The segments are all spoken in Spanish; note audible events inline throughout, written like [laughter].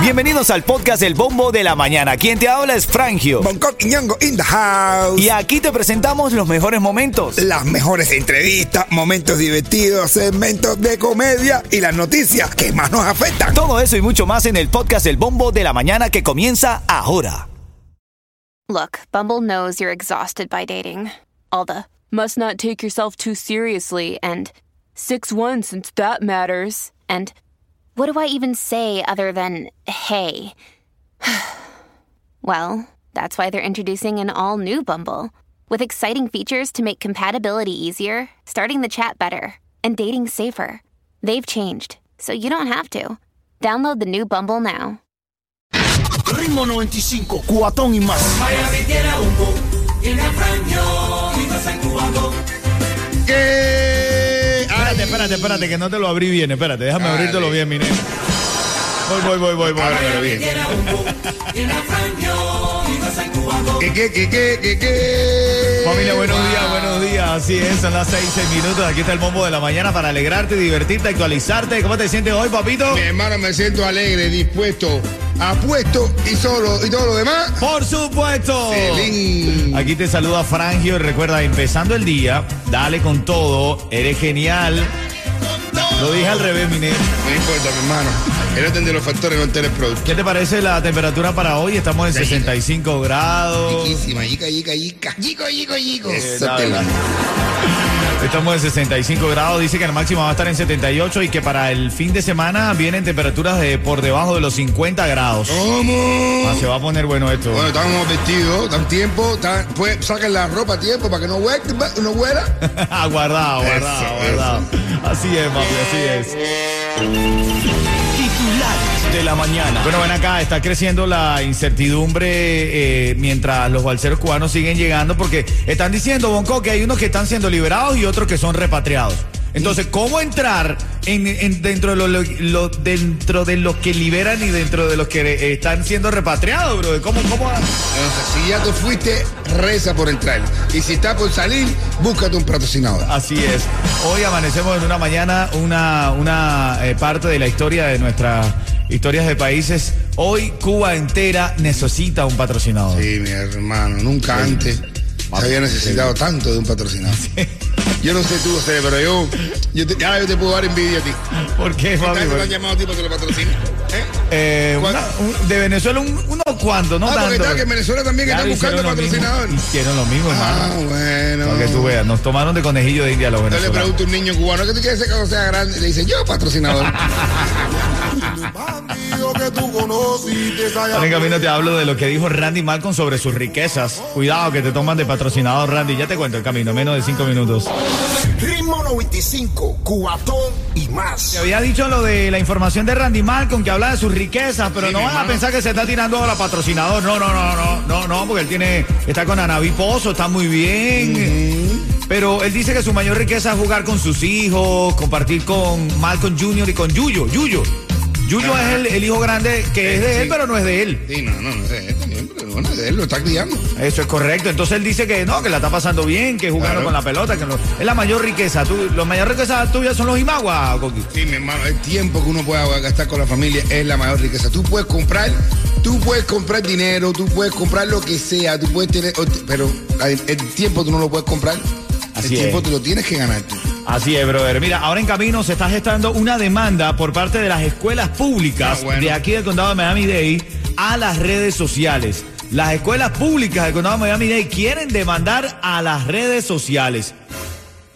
Bienvenidos al podcast El Bombo de la Mañana. Quien te habla es Frangio. Bangkok y Ñongo in the house. Y aquí te presentamos los mejores momentos. Las mejores entrevistas, momentos divertidos, segmentos de comedia y las noticias que más nos afectan. Todo eso y mucho más en el podcast El Bombo de la Mañana que comienza ahora. Look, Bumble knows you're exhausted by dating. All the must not take yourself too seriously and 6 1 since that matters. And what do I even say other than hey? [sighs] well, that's why they're introducing an all new Bumble with exciting features to make compatibility easier, starting the chat better, and dating safer. They've changed, so you don't have to. Download the new Bumble now. Ritmo 95, cuatón y más. Miami tiene un boom, tiene Espérate, espérate, que no te lo abrí bien. Espérate, déjame abrírtelo bien, mi nene. Voy, voy, voy, voy, voy. Ábrelo bien. Y. ¿Qué, qué, qué, qué, qué, qué? Familia, buenos días, buenos días. Así es, son las 6, 6 minutos. Aquí está el bombo de la mañana para alegrarte, divertirte, actualizarte. ¿Cómo te sientes hoy, papito? Mi hermano, me siento alegre, dispuesto, apuesto y solo y todo lo demás. Por supuesto. Celín. Aquí te saluda Frangio. Recuerda, empezando el día, dale con todo. Eres genial. Lo dije al revés, mi nene. No importa, mi hermano. El orden de los factores no tener producto. ¿Qué te parece la temperatura para hoy? Estamos en 65 grados. Riquísima, yica, yica, yica. Yico, yico, yico. Eso verdad. Estamos en 65 grados, dice que el máximo va a estar en 78 y que para el fin de semana vienen temperaturas de por debajo de los 50 grados. ¿Cómo? Ah, se va a poner bueno esto. Bueno, estamos vestidos, dan tiempo, tan- pues, saquen la ropa a tiempo para que no huela, no [laughs] aguardado, Eso, aguardado. Así es, papi, así es. Titulares de la mañana. Bueno, ven acá, está creciendo la incertidumbre eh, mientras los balseros cubanos siguen llegando porque están diciendo, Bonco, que hay unos que están siendo liberados y otros que son repatriados. Entonces, ¿cómo entrar en, en- dentro, de lo, lo- lo- dentro de los que liberan y dentro de los que eh, están siendo repatriados, bro? ¿Cómo, cómo? Si ya te fuiste, reza por entrar. Y si está por salir, búscate un patrocinador. Así es. Hoy amanecemos en una mañana, una, una eh, parte de la historia de nuestras historias de países. Hoy Cuba entera necesita un patrocinador. Sí, mi hermano, nunca antes se había necesitado tanto de un patrocinador. Yo no sé tú, José, pero yo, yo te, ya yo te puedo dar envidia a ti. ¿Por qué, ¿Cuántas Fabi? veces te han llamado a ti para que lo patrocines? ¿Eh? Eh, ¿Cuál? una- un- de Venezuela un- unos cuantos, no ah, porque está que en Venezuela también Claro, están buscando hicieron lo mismo. patrocinador. Hicieron lo mismo, Ah, hermano. bueno. Para que tú veas, nos tomaron de conejillo de India los Yo le venezolanos. pregunto a un niño cubano que tú quieres ser cuando sea grande. Le dice, yo patrocinador. [laughs] Ahora en camino te hablo de lo que dijo Randy Malcolm sobre sus riquezas. Cuidado que te toman de patrocinador, Randy. Ya te cuento el camino, menos de cinco minutos. Ritmo 95, cuatón y más. Te había dicho lo de la información de Randy Malcolm que habla de sus riquezas, pero Sí, no van a pensar que se está tirando ahora patrocinador. No, no, no, no, no, no, porque él tiene, está con Anaví Pozo, está muy bien. Pero él dice que su mayor riqueza es jugar con sus hijos, compartir con Malcolm Jr. y con Yuyo. Yuyo. Yuyo es el, el hijo grande que es de Sí. él, pero no es de él. Sí, no, no, no sé, también, pero bueno, él lo está criando. Eso es correcto. Entonces él dice que no, que la está pasando bien, que jugando Claro. con la pelota, que no- es la mayor riqueza. Tú, la mayor riqueza tuya son los imaguas, Coqui. Sí, mi hermano, el tiempo que uno pueda gastar con la familia es la mayor riqueza. Tú puedes comprar, tú puedes comprar dinero, tú puedes comprar lo que sea, tú puedes tener, pero el tiempo tú no lo puedes comprar. Así el tiempo es. tú lo tienes que ganar tú. Así es, brother. Mira, ahora en camino se está gestando una demanda por parte de las escuelas públicas Ah, bueno. de aquí del condado de Miami-Dade a las redes sociales. Las escuelas públicas del condado de Miami-Dade quieren demandar a las redes sociales.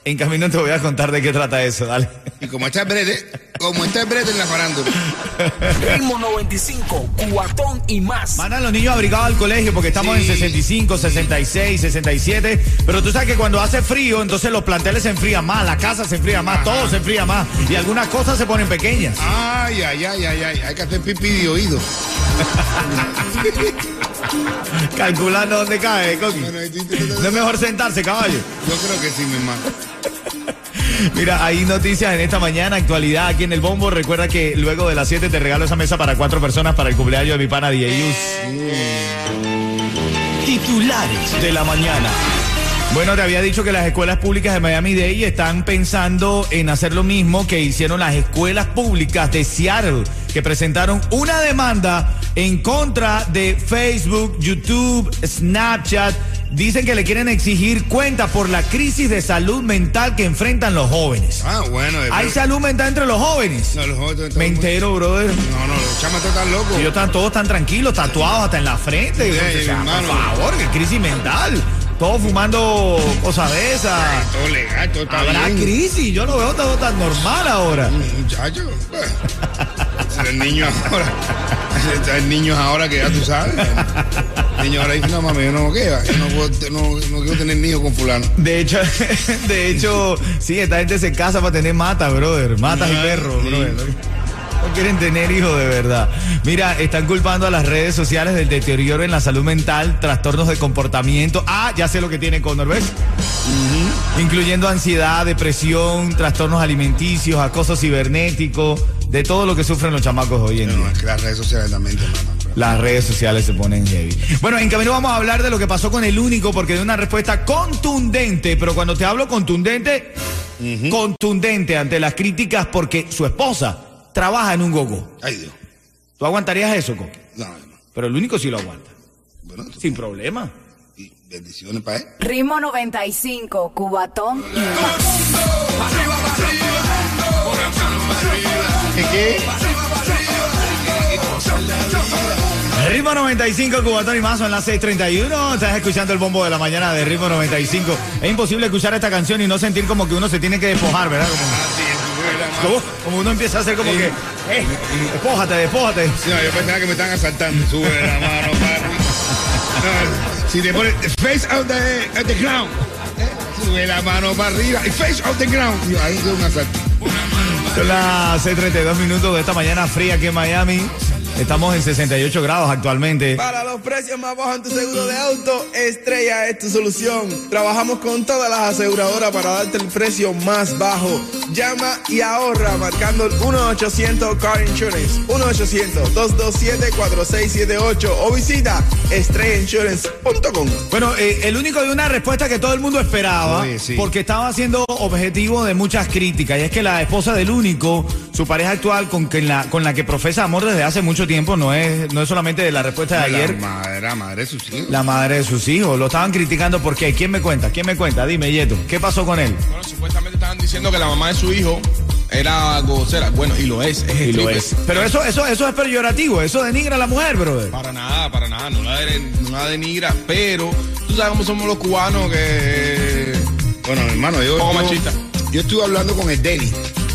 En camino te voy a contar de qué trata eso, dale. Y como está el brete, como está el brete en la farándula. Ritmo 95, cuatón y más. Mandan los niños abrigados al colegio porque estamos Sí. en 65, 66, 67. Pero tú sabes que cuando hace frío, entonces los planteles se enfrían más, la casa se enfría más, todo se enfría más. Y algunas cosas se ponen pequeñas. Ay, ay, ay, ay, ay. Hay que hacer pipí de oído. Calculando dónde cae, Coqui. Bueno, No es mejor sentarse, caballo. Yo creo que sí, mi hermano. Mira, hay noticias en esta mañana, actualidad aquí en el Bombo. Recuerda que luego de las 7 te regalo esa mesa para cuatro personas para el cumpleaños de mi pana Dieyus. Titulares de la mañana. Bueno, te había dicho que las escuelas públicas de Miami-Dade están pensando en hacer lo mismo que hicieron las escuelas públicas de Seattle, que presentaron una demanda en contra de Facebook, YouTube, Snapchat. Dicen que le quieren exigir cuenta por la crisis de salud mental que enfrentan los jóvenes. Ah, bueno. Hay salud mental entre los jóvenes. No, los jóvenes Me entero, brother. No, no, los chamas están locos. Ellos están todos tan tranquilos, tatuados hasta en la frente. Sí, O sea, hermano. por favor, que crisis mental. Todos fumando cosas de esas. Todo legal, todo está Habrá bien. crisis, yo lo veo todo tan normal ahora. Muchacho. El niño ahora. Hay niños ahora que ya tú sabes. [laughs] Niño ahora dice, no mami, yo no quiero, yo no, puedo- no, no quiero tener niños con fulano. De hecho, [laughs] de hecho, sí, esta gente se casa para tener matas, brother. Matas y perros, brother. No quieren tener hijos de verdad. Mira, están culpando a las redes sociales del deterioro en la salud mental, trastornos de comportamiento. Ah, ya sé lo que tiene Connor, ¿ves? Incluyendo ansiedad, depresión, trastornos alimenticios, acoso cibernético, de todo lo que sufren los chamacos hoy en No, día. no, es que las redes sociales también bro. Las redes sociales se ponen heavy. Bueno, en camino vamos a hablar de lo que pasó con el único, porque de una respuesta contundente, pero cuando te hablo contundente, contundente ante las críticas porque su esposa trabaja en un gogo. Ay, Dios. ¿Tú aguantarías eso, Coqui? No, no. Pero el único sí lo aguanta. Bueno, Sin problema. y bendiciones para él. Ritmo 95, Cubatón y. ¿Qué qué? Ritmo 95, Cubatón y más, son las 6:31. Estás escuchando el bombo de la mañana de Ritmo 95. Es imposible escuchar esta canción y no sentir como que uno se tiene que despojar, ¿verdad? Como, como uno empieza a hacer como que, eh, despójate, despójate. No, yo pensaba que me están asaltando. Sube la mano, papi. No, si te pones face out the, the ground. Sube la mano para arriba y face out the ground. Y ahí un asalto. Son las 6:32 minutos de esta mañana fría aquí en Miami. Estamos en 68 grados actualmente. Para los precios más bajos en tu seguro de auto, Estrella es tu solución. Trabajamos con todas las aseguradoras para darte el precio más bajo. Llama y ahorra marcando el 1-800 Car Insurance. 1-800-227-4678 o visita estrellainsurance.com. Bueno, eh, el único de una respuesta que todo el mundo esperaba, sí. porque estaba siendo objetivo de muchas críticas, y es que la esposa del único, su pareja actual con, que la, con la que profesa amor desde hace mucho tiempo, no es, no es solamente de la respuesta de ayer, La madre, la madre de sus hijos. la madre de sus hijos. Lo estaban criticando porque, ¿quién me cuenta? ¿Quién me cuenta? Dime, Yeto, ¿qué pasó con él? Bueno, supuestamente estaban diciendo que la mamá de su hijo era gocera. Bueno, y lo es. Es Y lo es. Pero eso, eso, eso es peyorativo, eso denigra a la mujer, brother. Para nada, para nada. No la, no la denigra. Pero tú sabes cómo somos los cubanos que. Bueno, hermano, yo. Poco yo- machista. Yo estuve hablando con el Denny.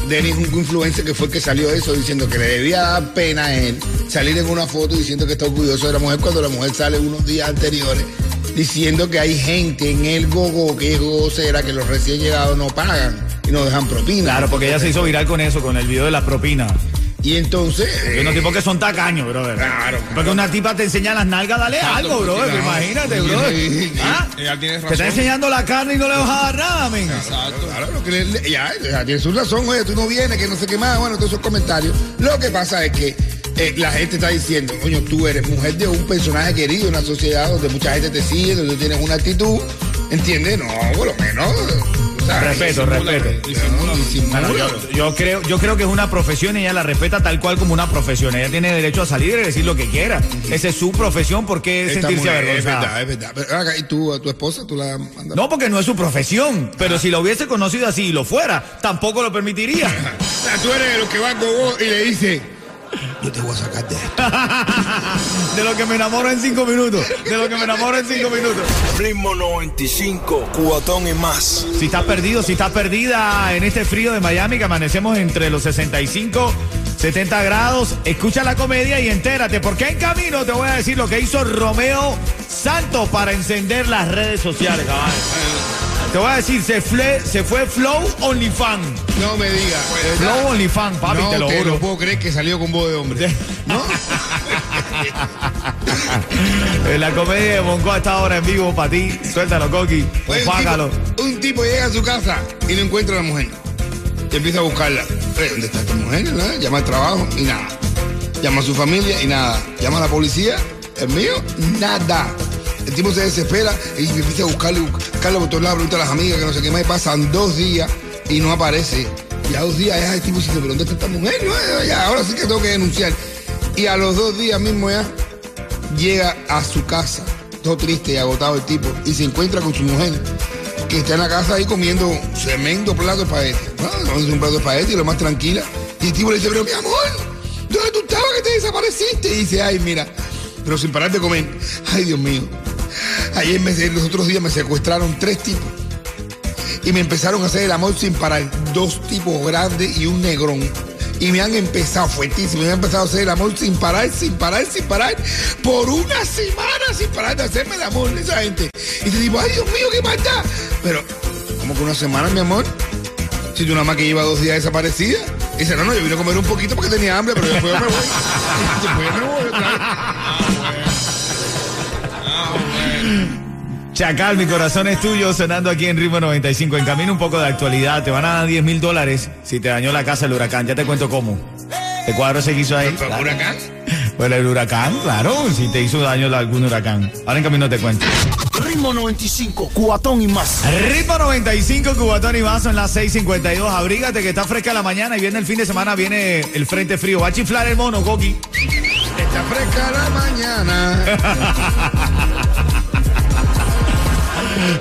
Denny es un influencer que fue el que salió eso diciendo que le debía dar pena a él salir en una foto diciendo que está orgulloso de la mujer cuando la mujer sale unos días anteriores diciendo que hay gente en el gogo que es gocera que los recién llegados no pagan y no dejan propina. Claro, porque ella se hizo viral con eso, con el video de la propina. Y entonces. Hay unos eh, tipos que son tacaños, brother. Claro, Porque una tipa te enseña las nalgas, dale algo, brother. claro. Imagínate, brother. sí, sí. ¿Ah? Ella tiene Te está razón. enseñando la carne y no le vas a dar nada, men. Exacto. Claro, lo que le- ya, ya tiene su razón, oye, tú no vienes, que no sé qué más, bueno, todos esos comentarios. Lo que pasa es que eh, la gente está diciendo, coño, tú eres mujer de un personaje querido en una sociedad donde mucha gente te sigue, donde tienes una actitud, ¿entiendes? No, por lo menos. Respeto, respeto. yo, yo creo, yo creo que es una profesión y ella la respeta tal cual como una profesión. Ella tiene derecho a salir y decir lo que quiera. Esa es su profesión, ¿por qué Esta sentirse mujer, es avergonzada? verdad, es verdad. Pero, ¿Y tú, a tu esposa, tú la mandas? No, porque no es su profesión. Pero si lo hubiese conocido así y lo fuera, tampoco lo permitiría. [laughs] Tú eres de los que va a Gogo y le dice, yo te voy a sacar de esto. [laughs] De lo que me enamoro en cinco minutos. De lo que me enamoro en cinco minutos. Ritmo 95, cubatón y más. Si estás perdido, si estás perdida en este frío de Miami, que amanecemos entre los 65, 70 grados, escucha la comedia y entérate, porque en camino te voy a decir lo que hizo Romeo Santos para encender las redes sociales, caballo. Te voy a decir, se fue, se fue Flow OnlyFan. No me digas. Flow OnlyFan, papi, no te lo juro. lo puedo creer que salió con voz de hombre. ¿No? [laughs] La comedia de Bonco a esta hora en vivo para ti. Suéltalo, Coqui. Oye, un, Págalo. tipo, un tipo llega a su casa y no encuentra a la mujer. Y empieza a buscarla. ¿Dónde está esta mujer? ¿No? Llama al trabajo y nada. Llama a su familia y nada. Llama a la policía. El mío, nada. El tipo se desespera y empieza a buscarle. Buscarlo por todos a las amigas que no sé qué más. y Pasan dos días y no aparece. Ya dos días ya el tipo dice, pero ¿dónde está esta mujer? No, ya, ahora sí que tengo que denunciar. Y a los dos días mismo ya llega a su casa, todo triste y agotado el tipo, y se encuentra con su mujer, que está en la casa ahí comiendo tremendo plato de. ¿no? Comiendo un plato de espagueti y lo más tranquila. Y el tipo le dice, pero mi amor, ¿dónde tú estabas que te desapareciste? Y dice, ay, mira, pero sin parar de comer. Ay, Dios mío. Ayer, me, los otros días me secuestraron tres tipos. Y me empezaron a hacer el amor sin parar. Dos tipos grandes y un negrón. Y me han empezado fuertísimo. Me han empezado a hacer el amor sin parar, sin parar, sin parar. Por una semana sin parar de hacerme el amor esa gente. Y te digo, ay Dios mío, qué maldad. Pero, ¿cómo que una semana, mi amor? Si tú nada más que lleva dos días desaparecida. Dice, no, no, yo vine a comer un poquito porque tenía hambre, pero después me voy. Después me voy otra vez. Chacal, mi corazón es tuyo, sonando aquí en Ritmo 95. En camino un poco de actualidad. Te van a dar 10 mil dólares si te dañó la casa el huracán. Ya te cuento cómo. ¿El cuadro se quiso ahí? ¿Pero huracán? [laughs] Bueno, el huracán, claro, si te hizo daño algún huracán. Ahora en camino te cuento. Ritmo 95, cuatón y más. Ritmo 95, Cubatón y más, son las 6:52. Abrígate que está fresca la mañana y viene el fin de semana, viene el frente frío. Va a chiflar el mono, Coqui. Está fresca la mañana. [laughs]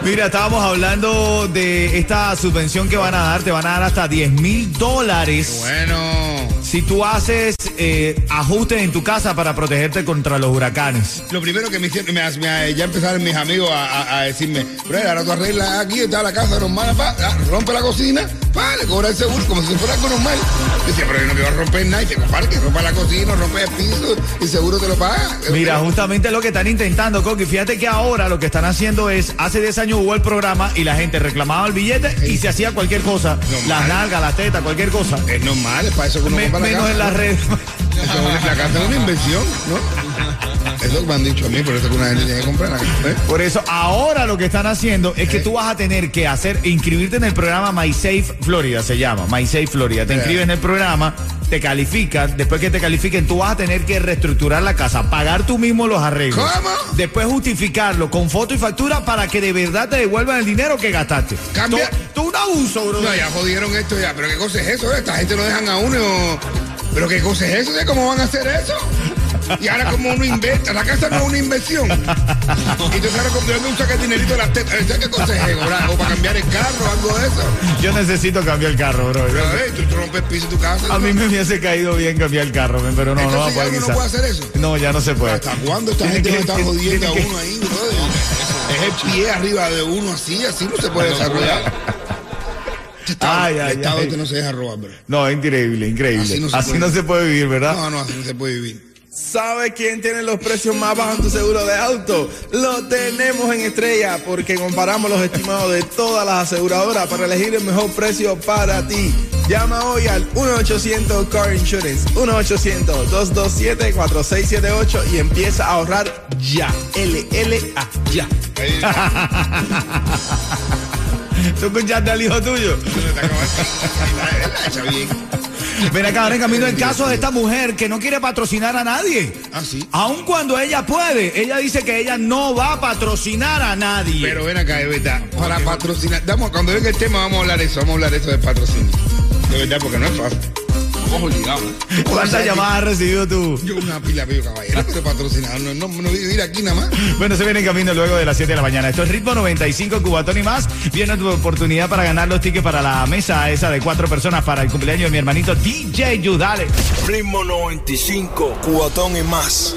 Mira, estábamos hablando de esta subvención que van a dar. Te van a dar hasta 10 mil dólares Bueno. Si tú haces eh, ajustes en tu casa para protegerte contra los huracanes. Lo primero que me hicieron, me, me- ya empezaron mis amigos a, a- a decirme, bro, ahora tú arreglas aquí, está la casa normal, pa, ah, rompe la cocina, pa, le cobra el seguro como si fuera algo normal. Decía, pero yo no quiero romper nada, y te compadre, que rompa la cocina, rompe el piso, y seguro te lo paga. Mira, justamente lo que están intentando, Coqui. Fíjate que ahora lo que están haciendo es, hace 10 años hubo el programa y la gente reclamaba el billete y se hacía cualquier cosa. Normal. Las nalgas, las tetas, cualquier cosa. Es normal, es para eso que uno Me- menos en la [laughs] casa es una inversión, ¿no? Es lo que me han dicho a mí, por eso que una gente tiene que comprar. ¿eh? Por eso ahora lo que están haciendo es que tú vas a tener que hacer, inscribirte en el programa MySafe Florida, se llama, MySafe Florida. Te inscribes en el programa, te califican, después que te califiquen tú vas a tener que reestructurar la casa, pagar tú mismo los arreglos. ¿Cómo? Después justificarlo con foto y factura para que de verdad te devuelvan el dinero que gastaste. Cambia- Tú, tú un abuso, bro. No, ya jodieron esto ya, pero qué cosa es eso, esta gente no dejan a uno. Pero qué cosa es eso, ¿De ¿cómo van a hacer eso? Y ahora como uno inventa, la casa no es una inversión. Y tú sabes cómo uno saca el dinerito de las tetas. ¿Sabes qué cosa es eso? ¿verdad? O para cambiar el carro, algo de eso. Yo necesito cambiar el carro, bro. Pero eh, tú, tú rompes el piso de tu casa. A mí me hubiese caído bien cambiar el carro, pero no, no va a Entonces poder no puede hacer eso. No, ya no se puede. ¿Hasta cuándo esta gente que- no está jodiendo a uno ahí, brother? Es el pie arriba de uno así, así no se puede desarrollar. Estado- Ay, el ay, estado ay. este no se deja robar, bro. No, es increíble, increíble. Así Así no no se puede vivir, ¿verdad? No, no, así no se puede vivir. ¿Sabe quién tiene los precios más bajos en tu seguro de auto? Lo tenemos en Estrella porque comparamos los estimados de todas las aseguradoras para elegir el mejor precio para ti. Llama hoy al 1-800 Car Insurance, 1-800-227-4678 y empieza a ahorrar ya. LLA, ya. [laughs] ¿Tú escuchaste al hijo tuyo? Ven acá, ahora en camino el caso de esta mujer que no quiere patrocinar a nadie. Ah, sí. Aun cuando ella puede, ella dice que ella no va a patrocinar a nadie. Pero ven acá, de verdad, para patrocinar. Damos, cuando venga el tema vamos a hablar eso, vamos a hablar eso de patrocinio. De verdad, porque no es fácil. Estamos obligados. ¿Cuántas llamadas has recibido tú? Yo una pila pillo caballero, pero patrocinado, no, no, no vivir aquí nada más. Bueno, se viene en camino luego de las 7 de la mañana. Esto es Ritmo 95, Cubatón y más. Viene tu oportunidad para ganar los tickets para la mesa esa de cuatro personas para el cumpleaños de mi hermanito DJ Yudale. Ritmo 95, cuatón y más.